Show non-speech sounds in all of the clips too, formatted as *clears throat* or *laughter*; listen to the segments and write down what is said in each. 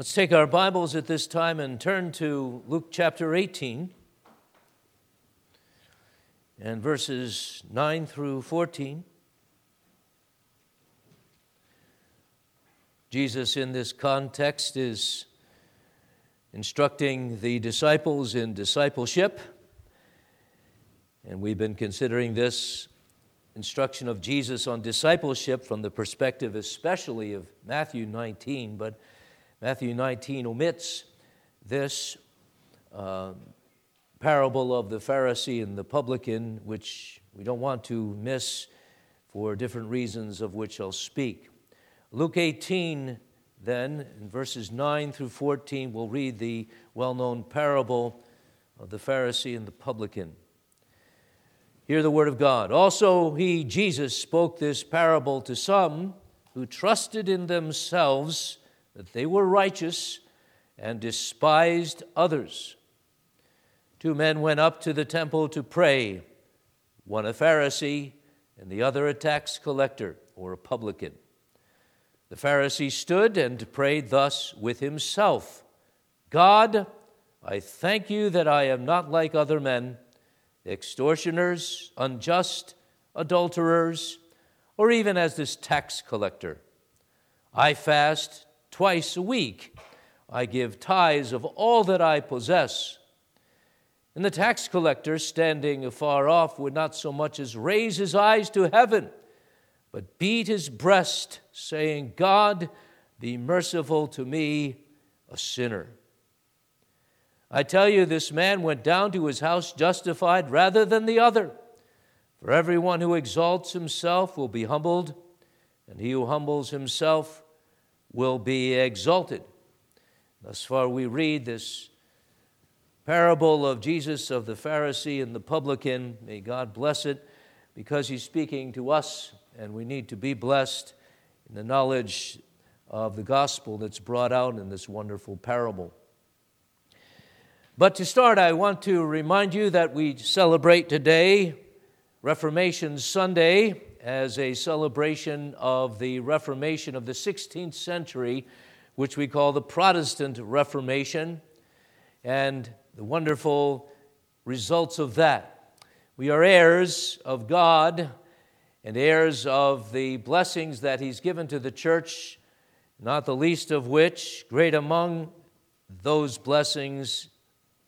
Let's take our Bibles at this time and turn to Luke chapter 18 and verses 9 through 14. Jesus, in this context, is instructing the disciples in discipleship. And we've been considering this instruction of Jesus on discipleship from the perspective, especially of Matthew 19. But Matthew 19 omits this uh, parable of the Pharisee and the publican, which we don't want to miss for different reasons of which I'll speak. Luke 18, then, in verses 9 through 14, we'll read the well known parable of the Pharisee and the publican. Hear the word of God. Also, he, Jesus, spoke this parable to some who trusted in themselves that they were righteous and despised others. Two men went up to the temple to pray, one a Pharisee and the other a tax collector or a publican. The Pharisee stood and prayed thus with himself God, I thank you that I am not like other men, extortioners, unjust, adulterers, or even as this tax collector. I fast Twice a week I give tithes of all that I possess. And the tax collector, standing afar off, would not so much as raise his eyes to heaven, but beat his breast, saying, God, be merciful to me, a sinner. I tell you, this man went down to his house justified rather than the other. For everyone who exalts himself will be humbled, and he who humbles himself will be exalted. Thus far, we read this parable of Jesus of the Pharisee and the publican. May God bless it because he's speaking to us, and we need to be blessed in the knowledge of the gospel that's brought out in this wonderful parable. But to start, I want to remind you that we celebrate today Reformation Sunday as a celebration of the Reformation of the 16th century, which we call the Protestant Reformation, and the wonderful results of that. We are heirs of God and heirs of the blessings that He's given to the church, not the least of which, great among those blessings,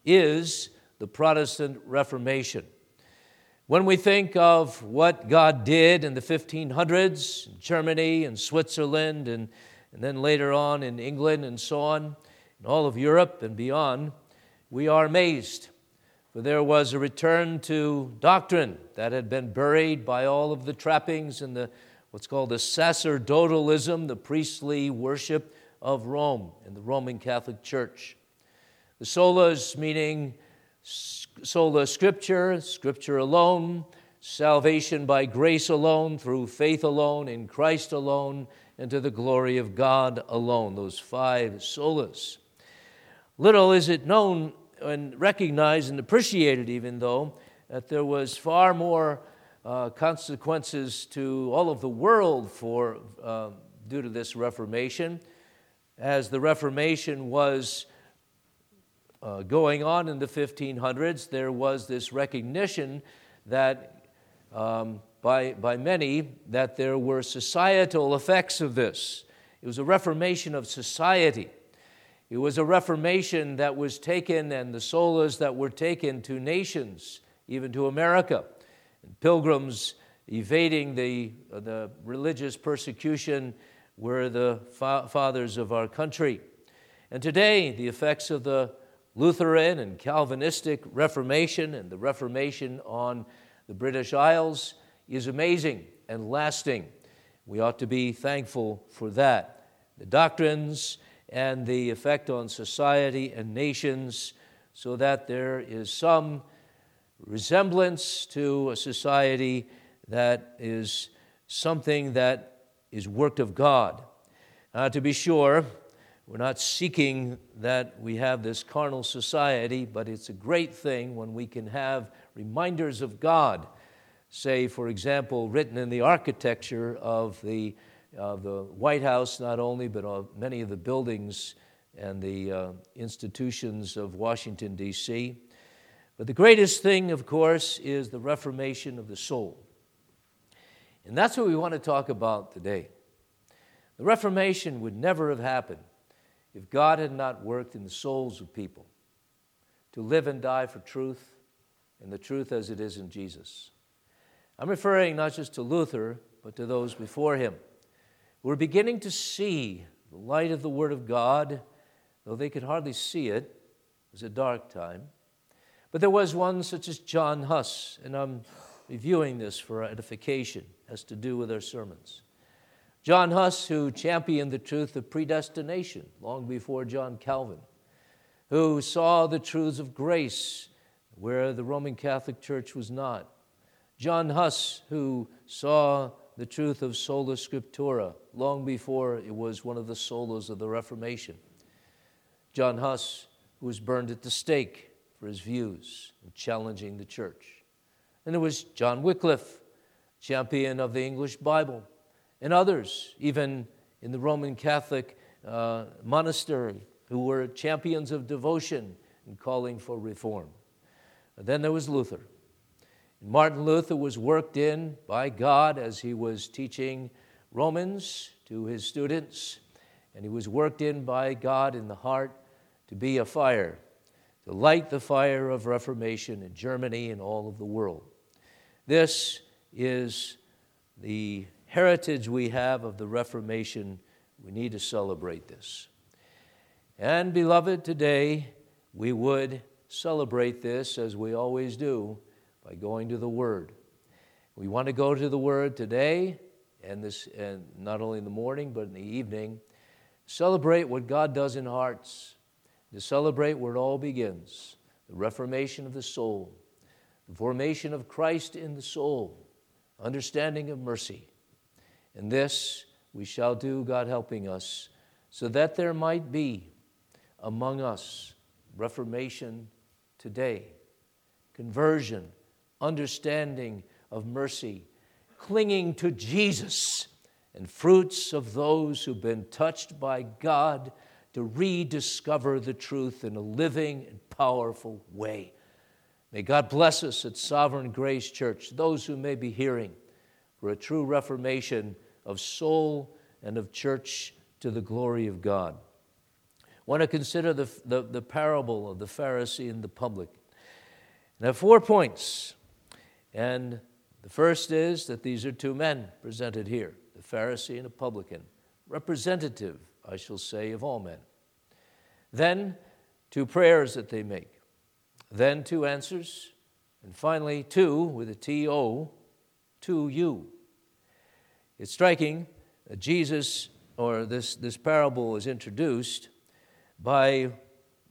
is the Protestant Reformation. When we think of what God did in the 1500s, in Germany and Switzerland, and, and then later on in England and so on, in all of Europe and beyond, we are amazed. For there was a return to doctrine that had been buried by all of the trappings and the what's called the sacerdotalism, the priestly worship of Rome in the Roman Catholic Church. The solas meaning sola scriptura, scripture alone, salvation by grace alone, through faith alone, in Christ alone, and to the glory of God alone. Those five solas. Little is it known and recognized and appreciated, even though, that there was far more uh, consequences to all of the world for, uh, due to this Reformation, as the Reformation was uh, going on in the 1500s, there was this recognition that um, by, by many that there were societal effects of this. It was a reformation of society. It was a reformation that was taken, and the solas that were taken to nations, even to America. And pilgrims evading the, uh, the religious persecution were the fa- fathers of our country. And today, the effects of the Lutheran and Calvinistic Reformation and the Reformation on the British Isles is amazing and lasting. We ought to be thankful for that. The doctrines and the effect on society and nations, so that there is some resemblance to a society that is something that is worked of God. Uh, to be sure, we're not seeking that we have this carnal society, but it's a great thing when we can have reminders of God. Say, for example, written in the architecture of the, of the White House, not only, but of many of the buildings and the uh, institutions of Washington, D.C. But the greatest thing, of course, is the reformation of the soul. And that's what we want to talk about today. The Reformation would never have happened if God had not worked in the souls of people to live and die for truth and the truth as it is in Jesus. I'm referring not just to Luther, but to those before him. We're beginning to see the light of the Word of God, though they could hardly see it. It was a dark time. But there was one such as John Huss, and I'm reviewing this for edification, has to do with our sermons. John Huss, who championed the truth of predestination long before John Calvin, who saw the truths of grace where the Roman Catholic Church was not. John Huss, who saw the truth of sola scriptura long before it was one of the solas of the Reformation. John Huss, who was burned at the stake for his views in challenging the church. And there was John Wycliffe, champion of the English Bible, and others, even in the Roman Catholic uh, monastery, who were champions of devotion and calling for reform. Then there was Luther. And Martin Luther was worked in by God as he was teaching Romans to his students, and he was worked in by God in the heart to be a fire, to light the fire of Reformation in Germany and all of the world. This is the heritage we have of the Reformation. We need to celebrate this. And, beloved, today we would celebrate this as we always do by going to the Word. We want to go to the Word today, and this, and not only in the morning but in the evening. Celebrate what God does in hearts. To celebrate where it all begins: the reformation of the soul, the formation of Christ in the soul, understanding of mercy. And this we shall do, God helping us, so that there might be among us reformation today. Conversion, understanding of mercy, clinging to Jesus, and fruits of those who've been touched by God to rediscover the truth in a living and powerful way. May God bless us at Sovereign Grace Church, those who may be hearing, for a true reformation of soul and of church to the glory of God want to consider the, the, the parable of the Pharisee and the public. I four points. And the first is that these are two men presented here the Pharisee and a publican, representative, I shall say, of all men. Then, two prayers that they make. Then, two answers. And finally, two with a T O, to you. It's striking that Jesus, or this, this parable, is introduced by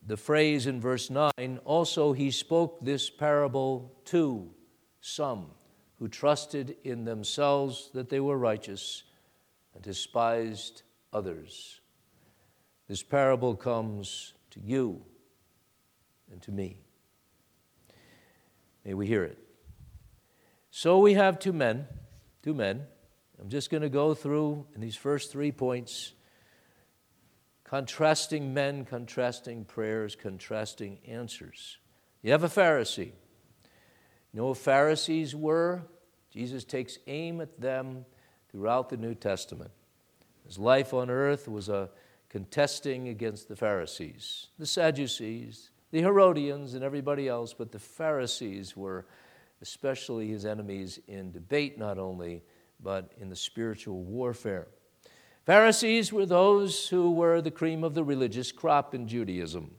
the phrase in verse 9 also he spoke this parable to some who trusted in themselves that they were righteous and despised others. This parable comes to you and to me. May we hear it. So we have two men, two men. I'm just going to go through in these first three points contrasting men, contrasting prayers, contrasting answers. You have a Pharisee. You know Pharisees were? Jesus takes aim at them throughout the New Testament. His life on earth was a contesting against the Pharisees, the Sadducees, the Herodians, and everybody else, but the Pharisees were especially his enemies in debate, not only, but in the spiritual warfare. Pharisees were those who were the cream of the religious crop in Judaism.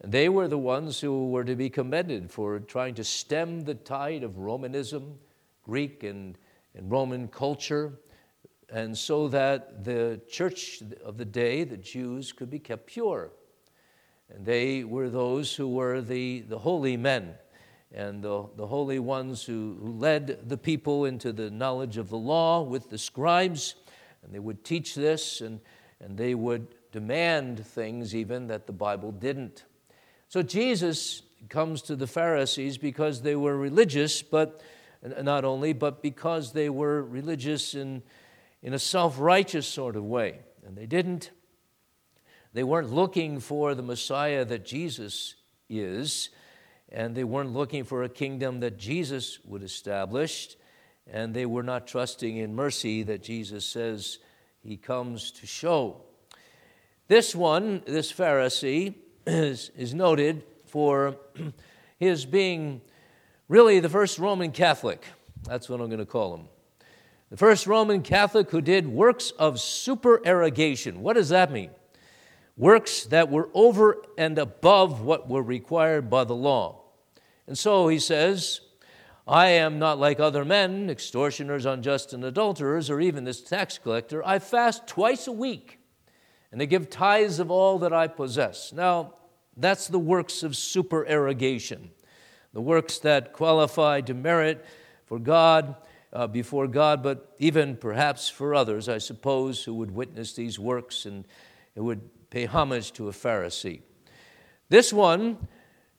And they were the ones who were to be commended for trying to stem the tide of Romanism, Greek and, and Roman culture, and so that the church of the day, the Jews, could be kept pure. And they were those who were the, the holy men and the, the holy ones who, who led the people into the knowledge of the law with the scribes and they would teach this, and, and they would demand things even that the Bible didn't. So Jesus comes to the Pharisees because they were religious, but not only, but because they were religious in, in a self righteous sort of way. And they didn't They weren't looking for the Messiah that Jesus is, and they weren't looking for a kingdom that Jesus would establish, and they were not trusting in mercy that Jesus says he comes to show. This one, this Pharisee, *clears throat* is, is noted for *clears throat* his being really the first Roman Catholic. That's what I'm going to call him. The first Roman Catholic who did works of supererogation. What does that mean? Works that were over and above what were required by the law. And so he says, I am not like other men, extortioners, unjust, and adulterers, or even this tax collector. I fast twice a week, and I give tithes of all that I possess. Now, that's the works of supererogation, the works that qualify to merit for God uh, before God, but even perhaps for others, I suppose, who would witness these works and who would pay homage to a Pharisee. This one,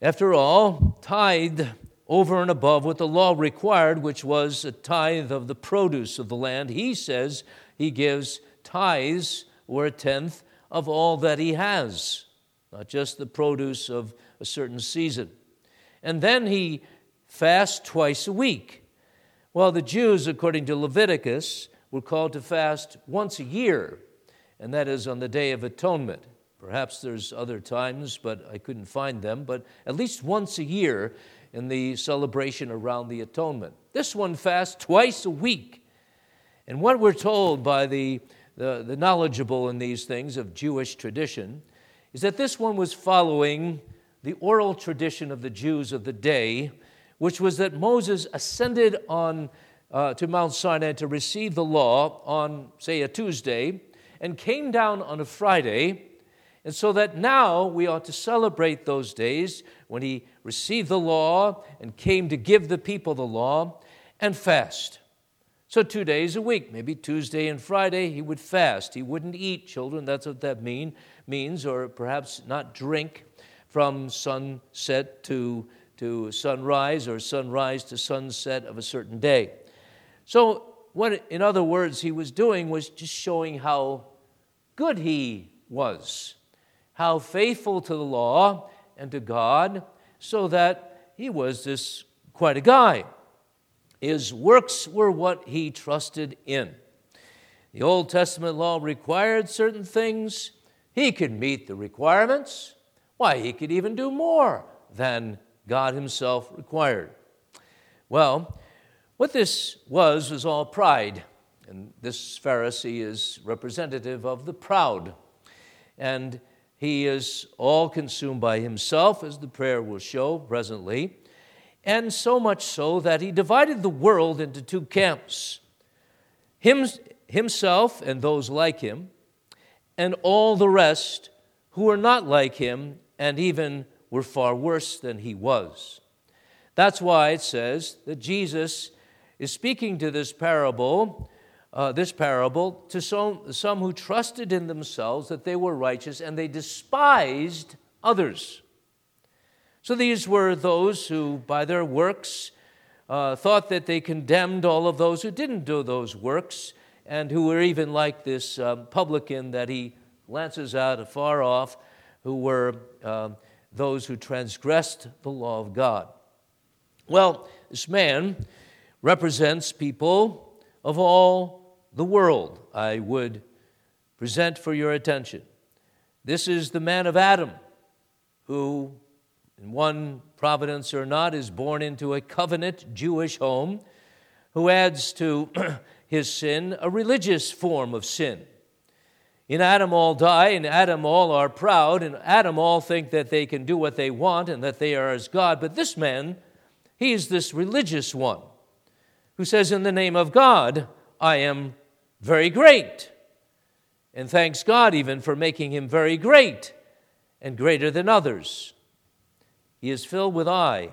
after all, tithed over and above what the law required, which was a tithe of the produce of the land. He says he gives tithes or a tenth of all that he has, not just the produce of a certain season. And then he fasts twice a week. Well, the Jews, according to Leviticus, were called to fast once a year, and that is on the Day of Atonement. Perhaps there's other times, but I couldn't find them, but at least once a year in the celebration around the atonement. This one fasts twice a week. And what we're told by the, the, the knowledgeable in these things of Jewish tradition is that this one was following the oral tradition of the Jews of the day which was that Moses ascended on, uh, to Mount Sinai to receive the law on, say, a Tuesday, and came down on a Friday. And so that now we ought to celebrate those days when he received the law and came to give the people the law and fast. So, two days a week, maybe Tuesday and Friday, he would fast. He wouldn't eat, children, that's what that mean, means, or perhaps not drink from sunset to to sunrise or sunrise to sunset of a certain day. So, what, in other words, he was doing was just showing how good he was, how faithful to the law and to God, so that he was this quite a guy. His works were what he trusted in. The Old Testament law required certain things. He could meet the requirements. Why, he could even do more than God Himself required. Well, what this was was all pride. And this Pharisee is representative of the proud. And he is all consumed by himself, as the prayer will show presently, and so much so that he divided the world into two camps him, himself and those like him, and all the rest who were not like him and even were far worse than he was. That's why it says that Jesus is speaking to this parable, uh, this parable to some, some who trusted in themselves that they were righteous and they despised others. So these were those who, by their works, uh, thought that they condemned all of those who didn't do those works and who were even like this um, publican that he glances out afar off, who were. Um, those who transgressed the law of God. Well, this man represents people of all the world. I would present for your attention. This is the man of Adam, who, in one providence or not, is born into a covenant Jewish home, who adds to *clears throat* his sin a religious form of sin. In Adam, all die, in Adam, all are proud, and Adam, all think that they can do what they want and that they are as God. But this man, he is this religious one who says, In the name of God, I am very great. And thanks God even for making him very great and greater than others. He is filled with I,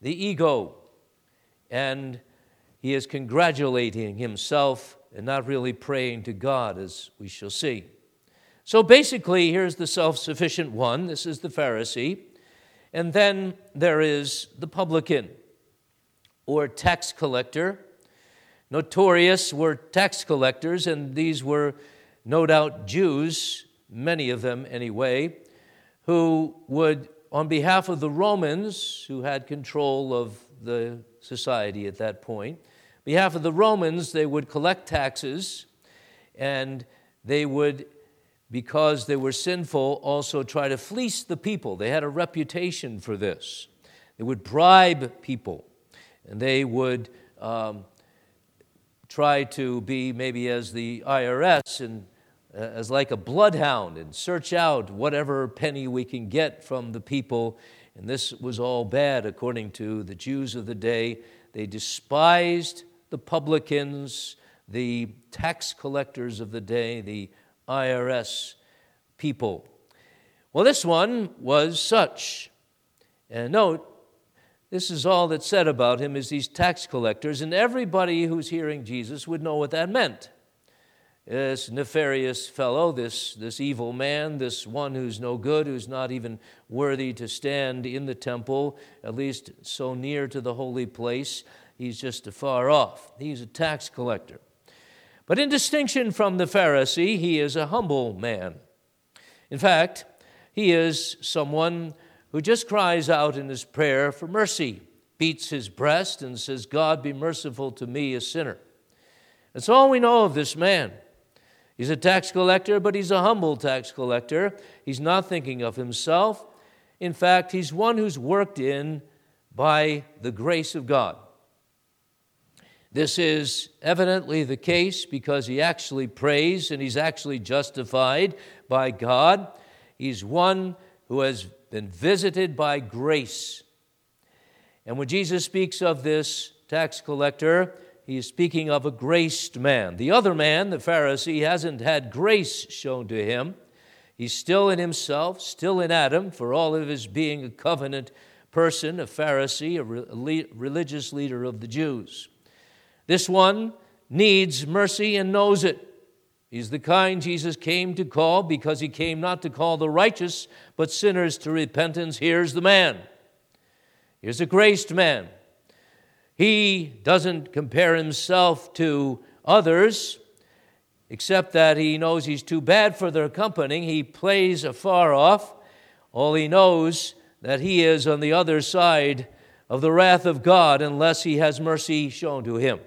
the ego, and he is congratulating himself and not really praying to God, as we shall see. So basically, here's the self sufficient one. This is the Pharisee. And then there is the publican or tax collector. Notorious were tax collectors, and these were no doubt Jews, many of them anyway, who would, on behalf of the Romans, who had control of the society at that point, behalf of the Romans, they would collect taxes and they would, because they were sinful, also try to fleece the people. They had a reputation for this. They would bribe people and they would um, try to be maybe as the IRS and uh, as like a bloodhound and search out whatever penny we can get from the people. And this was all bad according to the Jews of the day. They despised the publicans, the tax collectors of the day, the IRS people. Well, this one was such. And note, this is all that's said about him is these tax collectors, and everybody who's hearing Jesus would know what that meant. This nefarious fellow, this, this evil man, this one who's no good, who's not even worthy to stand in the temple, at least so near to the holy place, he's just afar off. He's a tax collector. But in distinction from the Pharisee, he is a humble man. In fact, he is someone who just cries out in his prayer for mercy, beats his breast, and says, God, be merciful to me, a sinner. That's all we know of this man. He's a tax collector, but he's a humble tax collector. He's not thinking of himself. In fact, he's one who's worked in by the grace of God. This is evidently the case because he actually prays and he's actually justified by God. He's one who has been visited by grace. And when Jesus speaks of this tax collector, he is speaking of a graced man. The other man, the Pharisee, hasn't had grace shown to him. He's still in himself, still in Adam, for all of his being a covenant person, a Pharisee, a religious leader of the Jews. This one needs mercy and knows it. He's the kind Jesus came to call because he came not to call the righteous, but sinners to repentance. Here's the man. Here's a graced man. He doesn't compare himself to others, except that he knows he's too bad for their company. He plays afar off. All he knows that he is on the other side of the wrath of God unless he has mercy shown to him.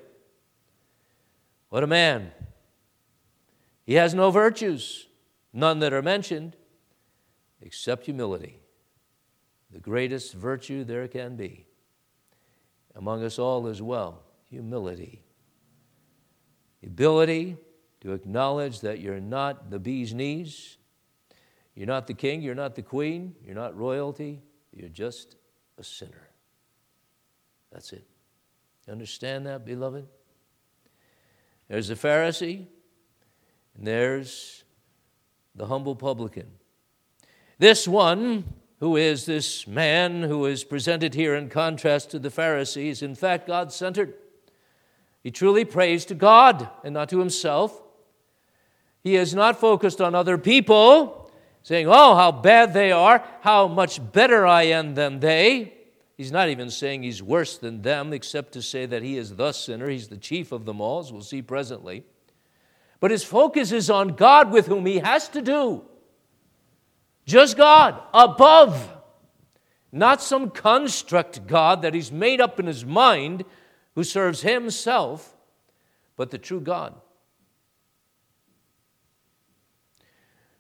What a man! He has no virtues, none that are mentioned, except humility, the greatest virtue there can be. Among us all as well, humility. The ability to acknowledge that you're not the bee's knees, you're not the king, you're not the queen, you're not royalty, you're just a sinner. That's it. understand that, beloved? There's a Pharisee and there's the humble publican. This one, who is this man who is presented here in contrast to the Pharisees, in fact, God centered. He truly prays to God and not to himself. He is not focused on other people, saying, Oh, how bad they are, how much better I am than they. He's not even saying he's worse than them, except to say that he is the sinner. He's the chief of them all, as we'll see presently. But his focus is on God with whom he has to do. Just God, above. Not some construct God that he's made up in his mind who serves himself, but the true God.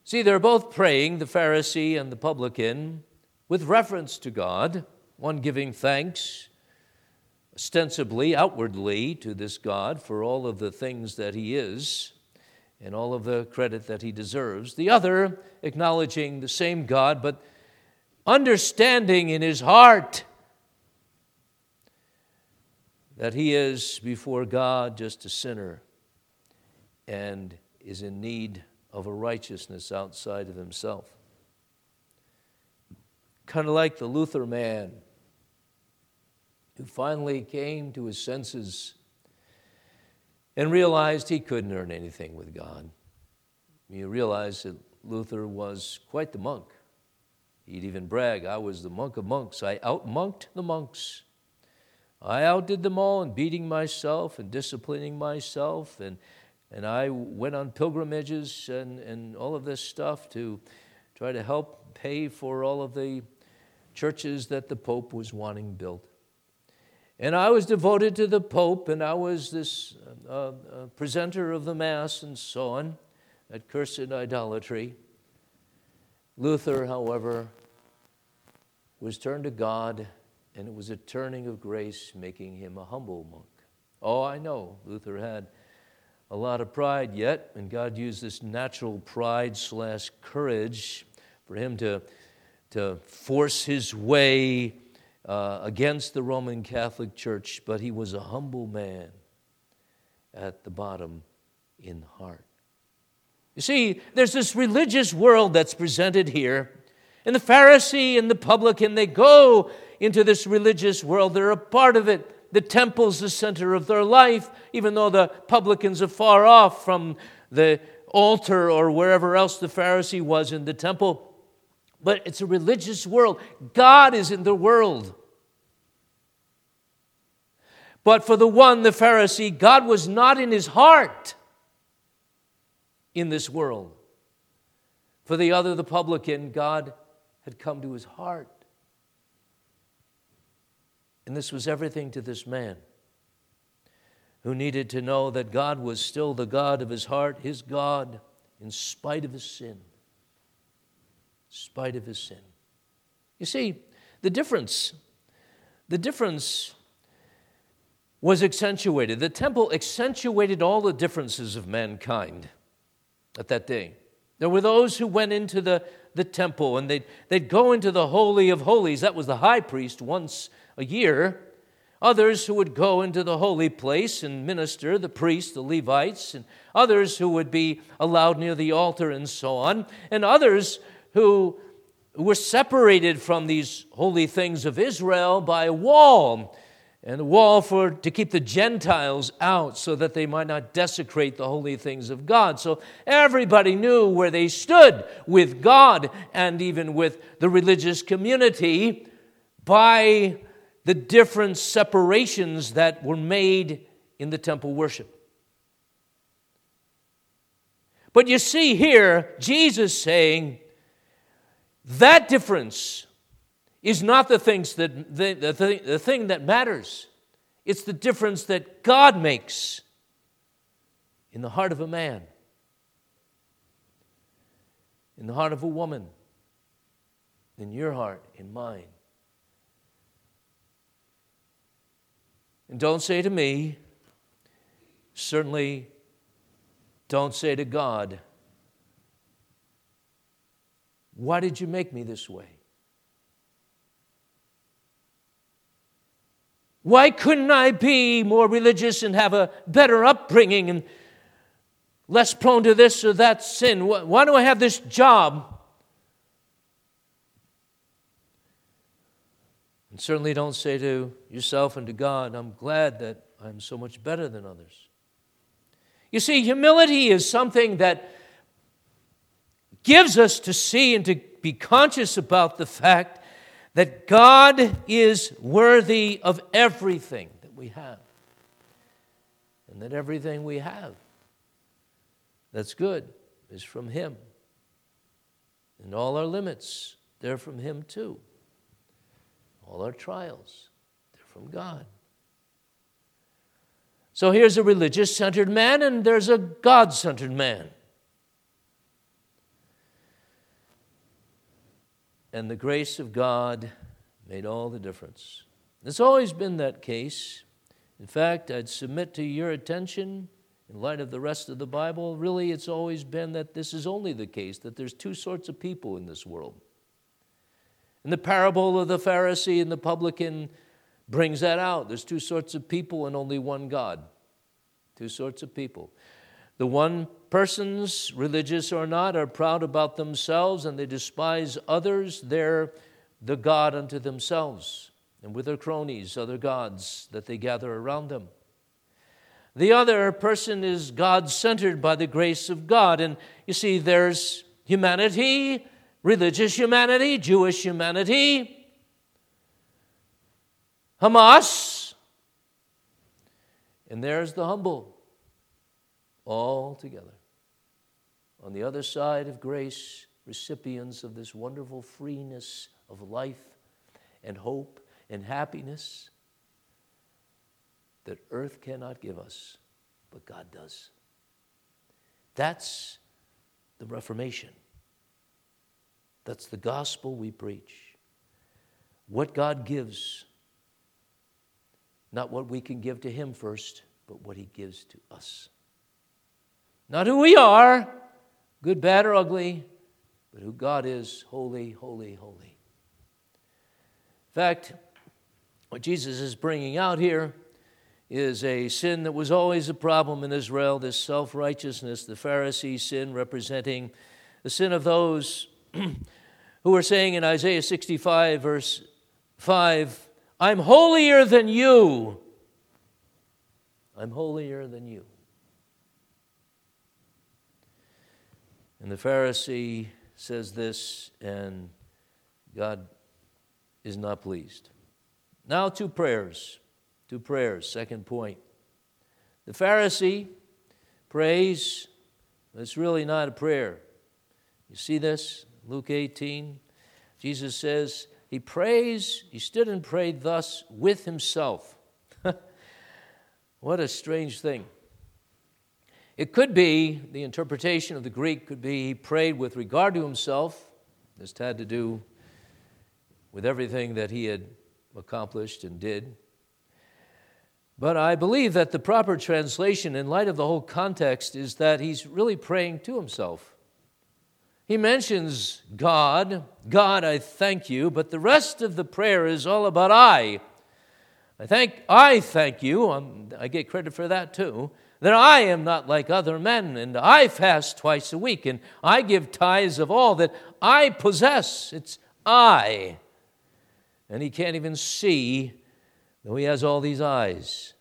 See, they're both praying, the Pharisee and the publican, with reference to God, one giving thanks ostensibly, outwardly, to this God for all of the things that he is and all of the credit that he deserves. The other, acknowledging the same God, but understanding in his heart that he is before God just a sinner and is in need of a righteousness outside of himself. Kind of like the Luther man who finally came to his senses and realized he couldn't earn anything with God. You realize that Luther was quite the monk. He'd even brag, I was the monk of monks. I outmonked the monks. I outdid them all in beating myself and disciplining myself and And I went on pilgrimages and, and all of this stuff to try to help pay for all of the churches that the Pope was wanting built. And I was devoted to the Pope, and I was this uh, uh, presenter of the Mass and so on, that cursed idolatry. Luther, however, was turned to God, and it was a turning of grace, making him a humble monk. Oh, I know, Luther had a lot of pride yet, and God used this natural pride slash courage for him to, to force his way uh, against the Roman Catholic Church, but he was a humble man at the bottom in heart. You see, there's this religious world that's presented here, and the Pharisee and the publican, they go into this religious world, they're a part of it. The temple's the center of their life, even though the publicans are far off from the altar or wherever else the Pharisee was in the temple. But it's a religious world. God is in the world. But for the one, the Pharisee, God was not in his heart in this world. For the other, the publican, God had come to his heart. And this was everything to this man who needed to know that God was still the God of his heart, his God, in spite of his sin. Spite of his sin. You see, the difference, the difference was accentuated. The temple accentuated all the differences of mankind at that day. There were those who went into the, the temple and they'd, they'd go into the Holy of Holies. That was the high priest once a year. Others who would go into the holy place and minister, the priests, the Levites, and others who would be allowed near the altar and so on, and others who were separated from these holy things of Israel by a wall and a wall for to keep the Gentiles out so that they might not desecrate the holy things of God. So everybody knew where they stood with God and even with the religious community by the different separations that were made in the temple worship. But you see here, Jesus saying that difference is not the, things that, the, the, the thing that matters, it's the difference that God makes in the heart of a man, in the heart of a woman, in your heart, in mine. And don't say to me, certainly don't say to God, Why did you make me this way? Why couldn't I be more religious and have a better upbringing and less prone to this or that sin? Why do I have this job? And certainly don't say to yourself and to God, I'm glad that I'm so much better than others. You see, humility is something that gives us to see and to be conscious about the fact that God is worthy of everything that we have. And that everything we have that's good is from Him. And all our limits, they're from Him too. All our trials, they're from God. So here's a religious centered man, and there's a God centered man. And the grace of God made all the difference. It's always been that case. In fact, I'd submit to your attention, in light of the rest of the Bible, really it's always been that this is only the case, that there's two sorts of people in this world. And the parable of the Pharisee and the publican brings that out. There's two sorts of people and only one God. Two sorts of people. The one persons, religious or not, are proud about themselves and they despise others. They're the God unto themselves, and with their cronies, other gods that they gather around them. The other person is God centered by the grace of God. And you see, there's humanity religious humanity, Jewish humanity, Hamas, and there's the humble, all together. On the other side of grace, recipients of this wonderful freeness of life and hope and happiness that earth cannot give us, but God does. That's the Reformation. That's the gospel we preach. What God gives, not what we can give to Him first, but what He gives to us. Not who we are, good, bad, or ugly, but who God is holy, holy, holy. In fact, what Jesus is bringing out here is a sin that was always a problem in Israel this self righteousness, the Pharisee sin, representing the sin of those *clears throat* who are saying in Isaiah 65, verse 5, I'm holier than you. I'm holier than you. And the Pharisee says this, and God is not pleased. Now, two prayers. Two prayers. Second point. The Pharisee prays, but it's really not a prayer. You see this? Luke 18. Jesus says, He prays, he stood and prayed thus with himself. *laughs* what a strange thing. It could be, the interpretation of the Greek could be, he prayed with regard to himself. This had to do with everything that he had accomplished and did. But I believe that the proper translation, in light of the whole context, is that he's really praying to himself. He mentions God, God, I thank you, but the rest of the prayer is all about I. I thank, I thank you, I'm, I get credit for that too that I am not like other men, and I fast twice a week, and I give tithes of all that I possess. It's I. And he can't even see, though he has all these eyes.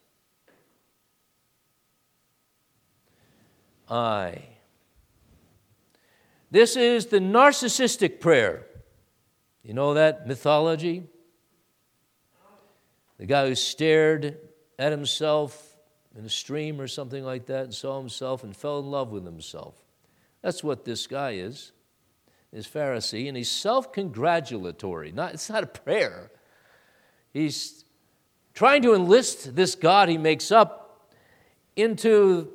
I. This is the narcissistic prayer. You know that mythology? The guy who stared at himself in a stream or something like that and saw himself and fell in love with himself. That's what this guy is, is Pharisee, and he's self-congratulatory. Not, it's not a prayer. He's trying to enlist this God he makes up into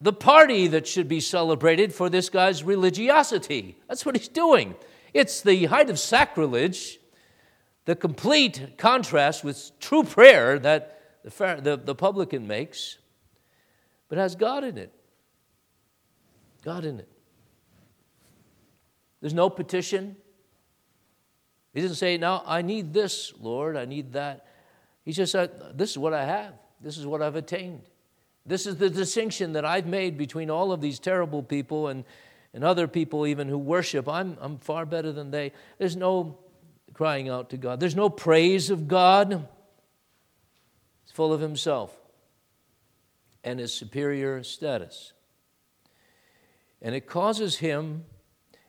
the party that should be celebrated for this guy's religiosity. That's what he's doing. It's the height of sacrilege, the complete contrast with true prayer that the, the, the publican makes, but has God in it. God in it. There's no petition. He doesn't say, Now, I need this, Lord, I need that. He just said, This is what I have, this is what I've attained. This is the distinction that I've made between all of these terrible people and, and other people, even who worship. I'm, I'm far better than they. There's no crying out to God, there's no praise of God full of himself and his superior status. And it causes him,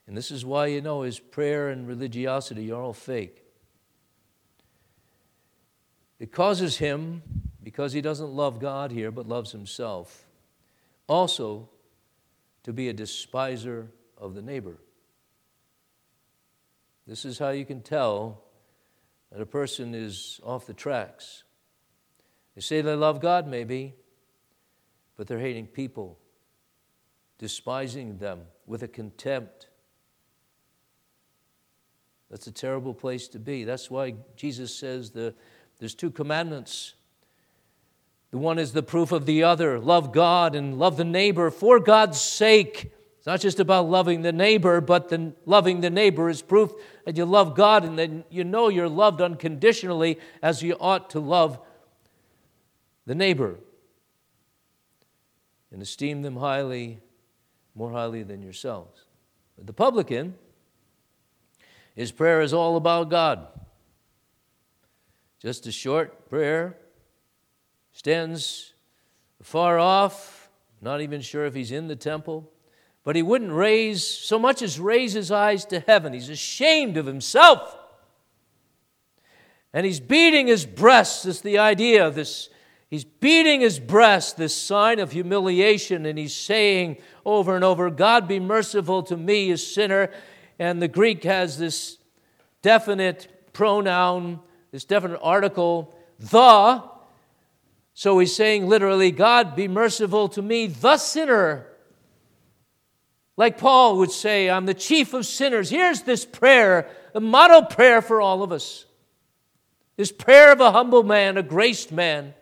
and this is why you know his prayer and religiosity are all fake. It causes him, because he doesn't love God here but loves himself, also to be a despiser of the neighbor. This is how you can tell that a person is off the tracks. They say they love God, maybe, but they're hating people, despising them with a contempt. That's a terrible place to be. That's why Jesus says the, there's two commandments. The one is the proof of the other love God and love the neighbor for God's sake. It's not just about loving the neighbor, but the, loving the neighbor is proof that you love God and that you know you're loved unconditionally as you ought to love the neighbor and esteem them highly, more highly than yourselves. But the publican, his prayer is all about God. Just a short prayer, stands far off, not even sure if he's in the temple, but he wouldn't raise so much as raise his eyes to heaven. He's ashamed of himself. And he's beating his breast. It's the idea of this He's beating his breast, this sign of humiliation, and he's saying over and over, God be merciful to me, a sinner. And the Greek has this definite pronoun, this definite article, the. So he's saying literally, God be merciful to me, the sinner. Like Paul would say, I'm the chief of sinners. Here's this prayer, a model prayer for all of us. This prayer of a humble man, a graced man.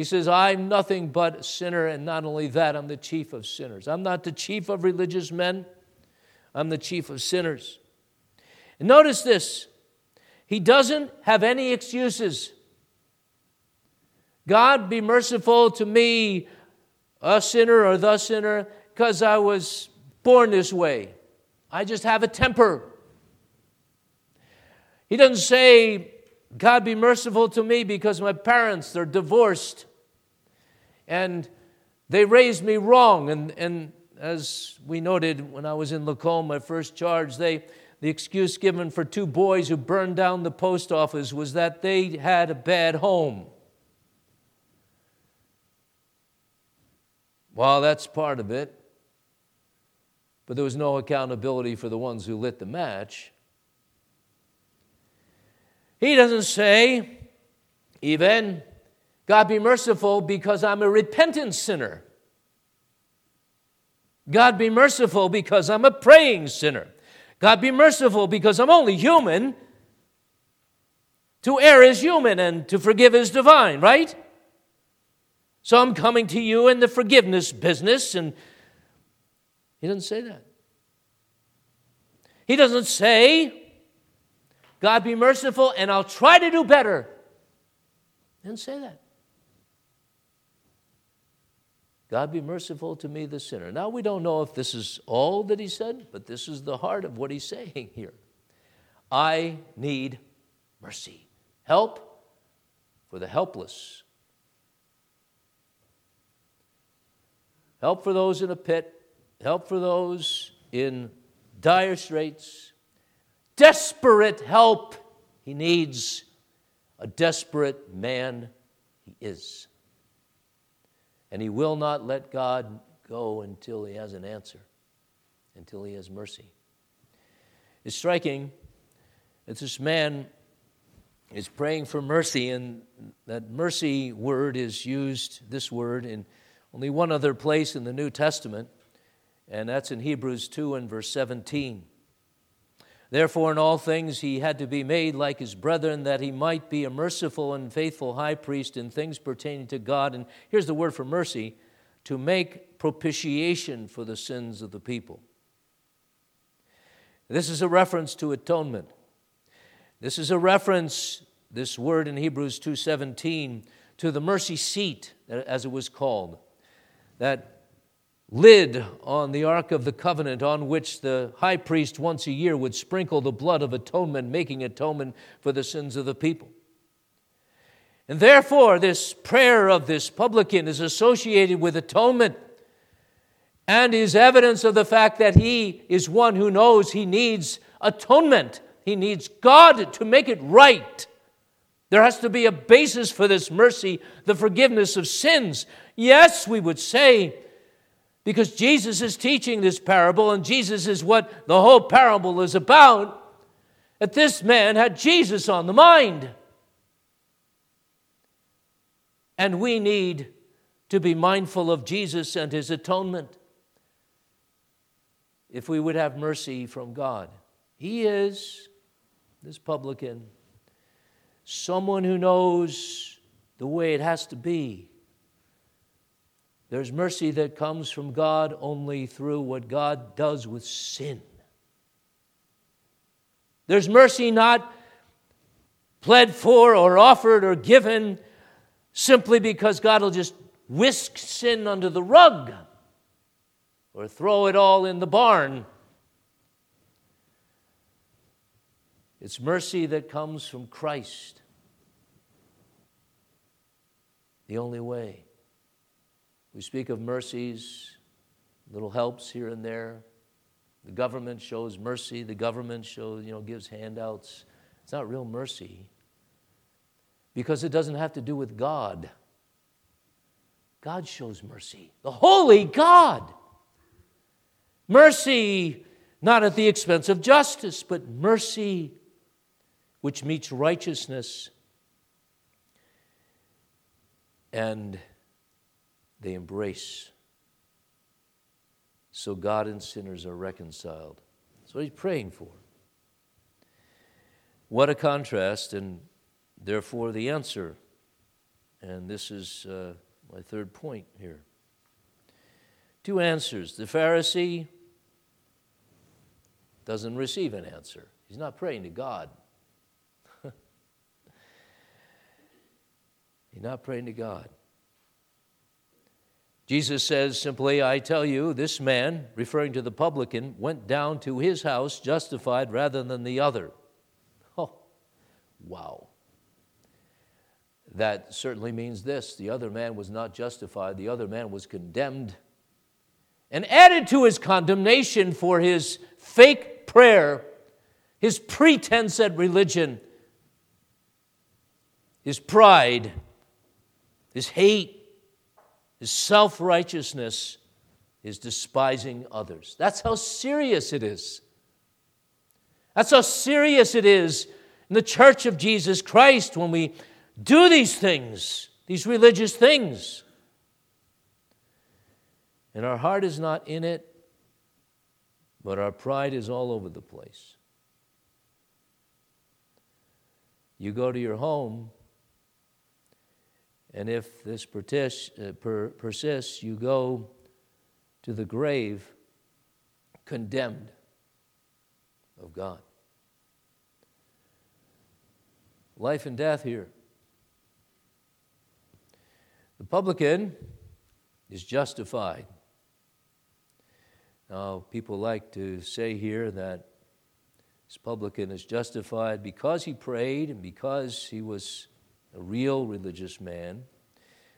He says, I'm nothing but a sinner, and not only that, I'm the chief of sinners. I'm not the chief of religious men, I'm the chief of sinners. And notice this He doesn't have any excuses. God be merciful to me, a sinner or the sinner, because I was born this way. I just have a temper. He doesn't say, God be merciful to me because my parents, they're divorced and they raised me wrong. And, and as we noted when I was in Lacombe, my first charge, they, the excuse given for two boys who burned down the post office was that they had a bad home. Well, that's part of it. But there was no accountability for the ones who lit the match. He doesn't say, even, God be merciful because I'm a repentant sinner. God be merciful because I'm a praying sinner. God be merciful because I'm only human. To err is human and to forgive is divine, right? So I'm coming to you in the forgiveness business, and he doesn't say that. He doesn't say, God be merciful and I'll try to do better. He doesn't say that. God be merciful to me, the sinner. Now, we don't know if this is all that he said, but this is the heart of what he's saying here. I need mercy, help for the helpless, help for those in a pit, help for those in dire straits, desperate help. He needs a desperate man, he is and he will not let God go until he has an answer, until he has mercy. It's striking that this man is praying for mercy, and that mercy word is used, this word, in only one other place in the New Testament, and that's in Hebrews 2 and verse 17. Therefore, in all things he had to be made like his brethren, that he might be a merciful and faithful high priest in things pertaining to God. And here's the word for mercy to make propitiation for the sins of the people. This is a reference to atonement. This is a reference, this word in Hebrews 2:17, to the mercy seat, as it was called, that lid on the Ark of the Covenant on which the high priest once a year would sprinkle the blood of atonement, making atonement for the sins of the people. And therefore, this prayer of this publican is associated with atonement and is evidence of the fact that he is one who knows he needs atonement. He needs God to make it right. There has to be a basis for this mercy, the forgiveness of sins. Yes, we would say because Jesus is teaching this parable, and Jesus is what the whole parable is about. That this man had Jesus on the mind. And we need to be mindful of Jesus and his atonement if we would have mercy from God. He is, this publican, someone who knows the way it has to be there's mercy that comes from God only through what God does with sin. There's mercy not pled for or offered or given simply because God will just whisk sin under the rug or throw it all in the barn. It's mercy that comes from Christ, the only way. We speak of mercies, little helps here and there. The government shows mercy. The government shows, you know, gives handouts. It's not real mercy because it doesn't have to do with God. God shows mercy. The holy God. Mercy not at the expense of justice, but mercy which meets righteousness. And they embrace. So God and sinners are reconciled. That's what he's praying for. What a contrast, and therefore the answer. And this is uh, my third point here. Two answers. The Pharisee doesn't receive an answer, he's not praying to God. *laughs* he's not praying to God. Jesus says simply, I tell you, this man, referring to the publican, went down to his house justified rather than the other. Oh, wow. That certainly means this the other man was not justified, the other man was condemned. And added to his condemnation for his fake prayer, his pretense at religion, his pride, his hate, his self righteousness, his despising others. That's how serious it is. That's how serious it is in the church of Jesus Christ when we do these things, these religious things. And our heart is not in it, but our pride is all over the place. You go to your home, and if this uh, persists, you go to the grave condemned of God. Life and death here. The publican is justified. Now, people like to say here that this publican is justified because he prayed and because he was a real religious man.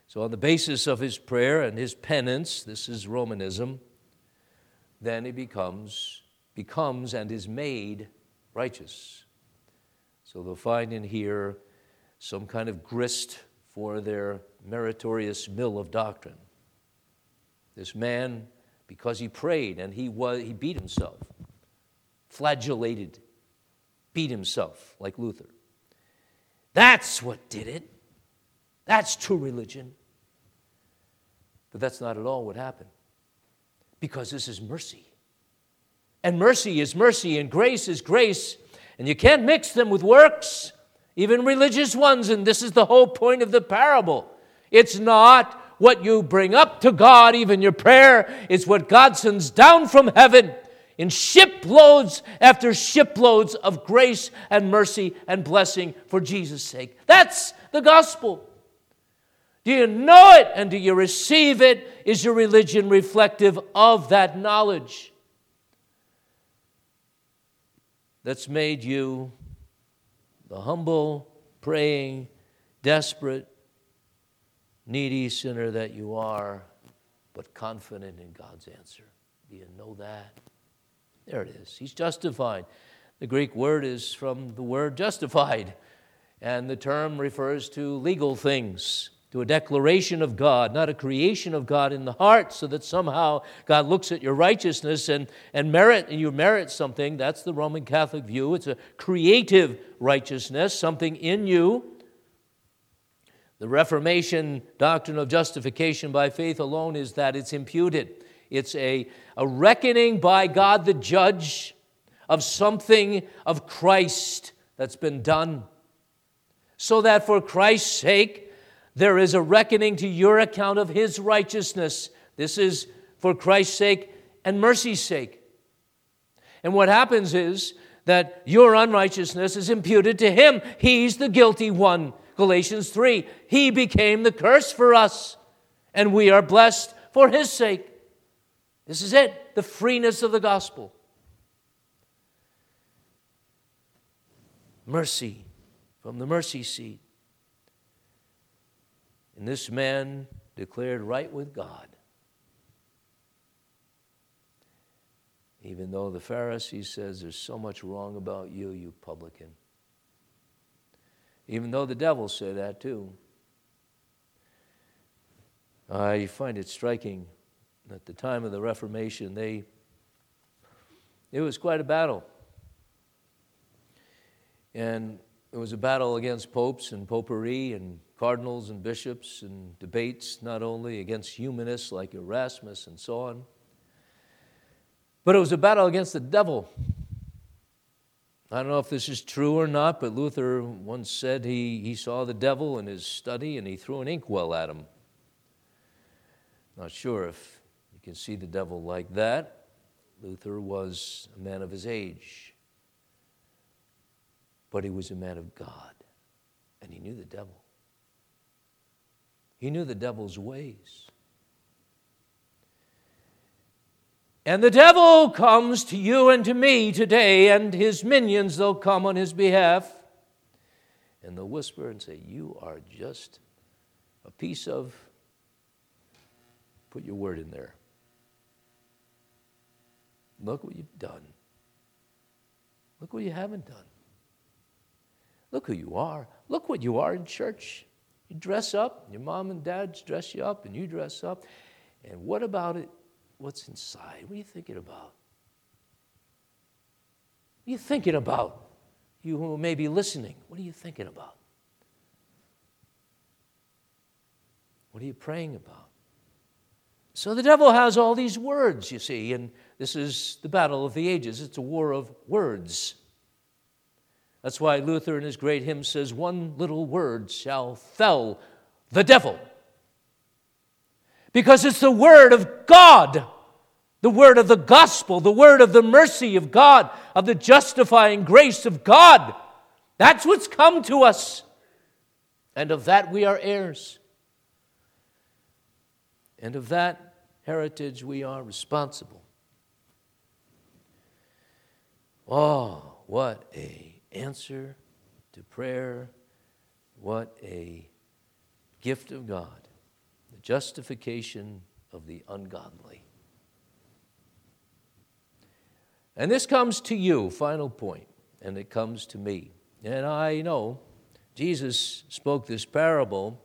So, on the basis of his prayer and his penance, this is Romanism, then he becomes, becomes and is made righteous. So, they'll find in here some kind of grist for their meritorious mill of doctrine. This man, because he prayed and he, was, he beat himself, flagellated, beat himself like Luther. That's what did it. That's true religion. But that's not at all what happened. Because this is mercy. And mercy is mercy, and grace is grace. And you can't mix them with works, even religious ones. And this is the whole point of the parable. It's not what you bring up to God, even your prayer, it's what God sends down from heaven in shiploads after shiploads of grace and mercy and blessing for Jesus' sake. That's the gospel. Do you know it and do you receive it? Is your religion reflective of that knowledge that's made you the humble, praying, desperate, needy sinner that you are, but confident in God's answer. Do you know that? There it is. He's justified. The Greek word is from the word justified, and the term refers to legal things, to a declaration of God, not a creation of God in the heart, so that somehow God looks at your righteousness and, and merit, and you merit something. That's the Roman Catholic view. It's a creative righteousness, something in you the Reformation doctrine of justification by faith alone is that it's imputed. It's a, a reckoning by God the judge of something of Christ that's been done. So that for Christ's sake, there is a reckoning to your account of his righteousness. This is for Christ's sake and mercy's sake. And what happens is that your unrighteousness is imputed to him. He's the guilty one. Galatians 3 He became the curse for us, and we are blessed for His sake. This is it, the freeness of the gospel. Mercy from the mercy seat. And this man declared right with God. Even though the Pharisee says there's so much wrong about you, you publican even though the devils say that too. I find it striking at the time of the Reformation, they, it was quite a battle. And it was a battle against popes and popery and cardinals and bishops and debates, not only against humanists like Erasmus and so on, but it was a battle against the devil. I don't know if this is true or not, but Luther once said he, he saw the devil in his study and he threw an inkwell at him. Not sure if can see the devil like that. Luther was a man of his age, but he was a man of God, and he knew the devil. He knew the devil's ways. And the devil comes to you and to me today, and his minions, they'll come on his behalf, and they'll whisper and say, You are just a piece of Put your word in there. Look what you've done. Look what you haven't done. Look who you are. Look what you are in church. You dress up, your mom and dad dress you up, and you dress up. And what about it? What's inside? What are you thinking about? What are you thinking about? You who may be listening, what are you thinking about? What are you praying about? So the devil has all these words, you see, and this is the battle of the ages. It's a war of words. That's why Luther in his great hymn says, One little word shall fell the devil. Because it's the word of God, the word of the gospel, the word of the mercy of God, of the justifying grace of God. That's what's come to us. And of that we are heirs. And of that heritage we are responsible. Oh, what a answer to prayer. What a gift of God. The justification of the ungodly. And this comes to you, final point, and it comes to me. And I know Jesus spoke this parable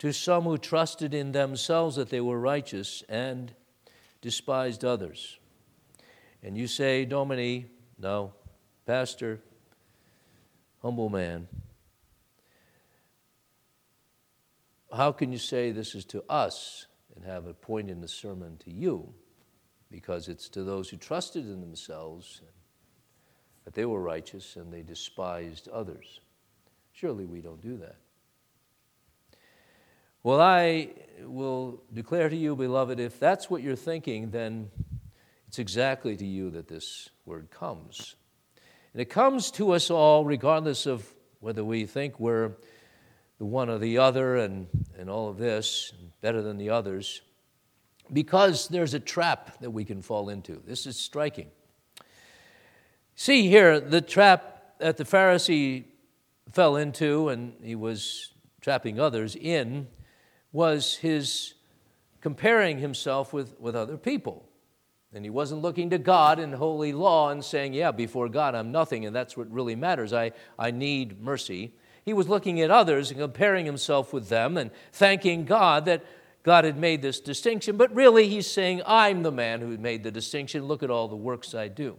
to some who trusted in themselves that they were righteous and despised others. And you say, Domini, no, Pastor, humble man, how can you say this is to us and have a point in the sermon to you? Because it's to those who trusted in themselves that they were righteous and they despised others. Surely we don't do that. Well, I will declare to you, beloved, if that's what you're thinking, then it's exactly to you that this word comes. And it comes to us all, regardless of whether we think we're the one or the other and, and all of this, better than the others, because there's a trap that we can fall into. This is striking. See here, the trap that the Pharisee fell into, and he was trapping others in, was his comparing himself with, with other people. And he wasn't looking to God and holy law and saying, Yeah, before God I'm nothing, and that's what really matters. I, I need mercy. He was looking at others and comparing himself with them and thanking God that God had made this distinction. But really, he's saying, I'm the man who made the distinction. Look at all the works I do.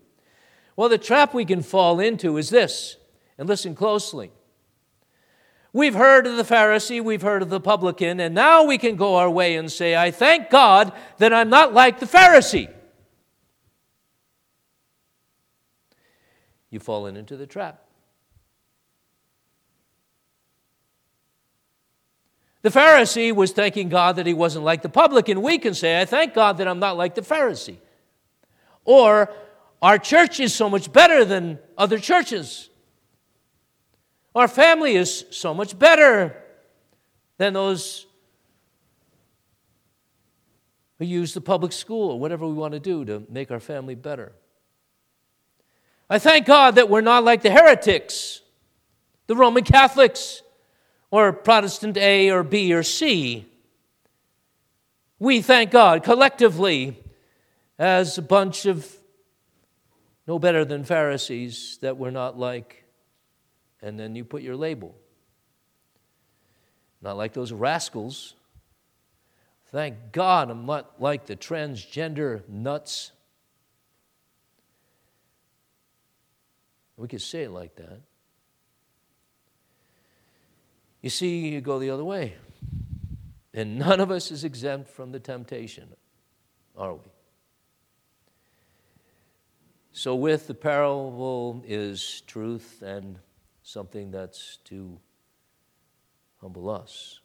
Well, the trap we can fall into is this, and listen closely. We've heard of the Pharisee, we've heard of the publican, and now we can go our way and say, I thank God that I'm not like the Pharisee. You've fallen into the trap. The Pharisee was thanking God that he wasn't like the publican. We can say, I thank God that I'm not like the Pharisee. Or, our church is so much better than other churches. Our family is so much better than those who use the public school or whatever we want to do to make our family better. I thank God that we're not like the heretics, the Roman Catholics, or Protestant A or B or C. We thank God collectively as a bunch of no better than Pharisees that we're not like and then you put your label. Not like those rascals. Thank God I'm not like the transgender nuts. We could say it like that. You see, you go the other way. And none of us is exempt from the temptation, are we? So, with the parable is truth and something that's to humble us.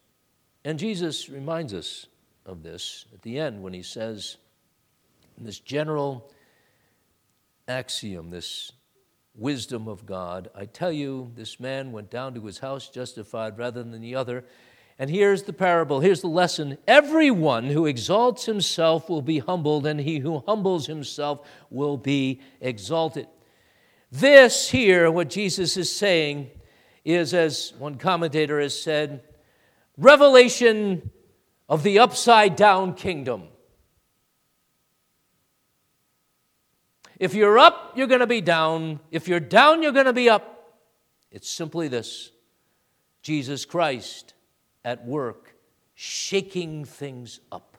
And Jesus reminds us of this at the end when he says, this general axiom, this wisdom of God, I tell you, this man went down to his house justified rather than the other. And here's the parable, here's the lesson. Everyone who exalts himself will be humbled, and he who humbles himself will be exalted. This here, what Jesus is saying, is, as one commentator has said, revelation of the upside down kingdom. If you're up, you're going to be down. If you're down, you're going to be up. It's simply this Jesus Christ at work, shaking things up,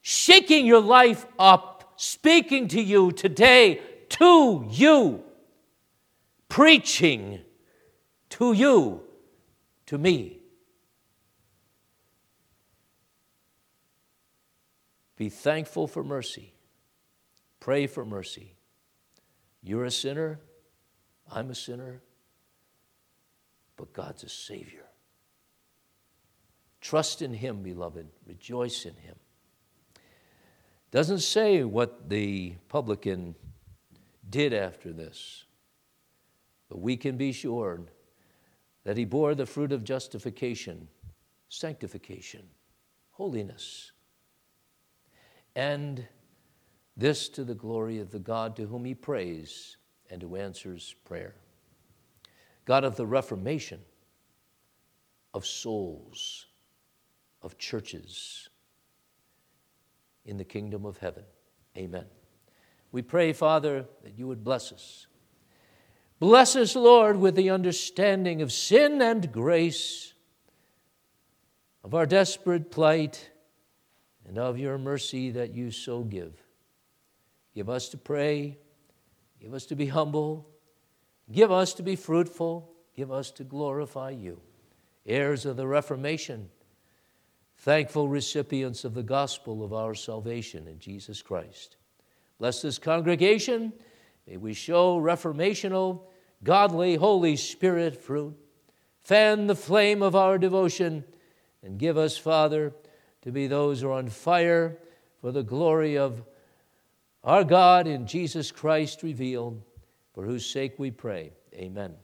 shaking your life up, speaking to you today, to you, preaching to you, to me. Be thankful for mercy. Pray for mercy. You're a sinner. I'm a sinner. But God's a Savior. Trust in Him, beloved. Rejoice in Him. Doesn't say what the publican did after this, but we can be sure that he bore the fruit of justification, sanctification, holiness, and this to the glory of the God to whom he prays and who answers prayer. God of the Reformation, of souls, of churches in the kingdom of heaven. Amen. We pray, Father, that you would bless us. Bless us, Lord, with the understanding of sin and grace, of our desperate plight, and of your mercy that you so give. Give us to pray, give us to be humble, give us to be fruitful, give us to glorify you. Heirs of the Reformation, thankful recipients of the gospel of our salvation in Jesus Christ. Bless this congregation. May we show reformational, godly, Holy Spirit fruit. Fan the flame of our devotion and give us, Father, to be those who are on fire for the glory of our God in Jesus Christ revealed, for whose sake we pray. Amen.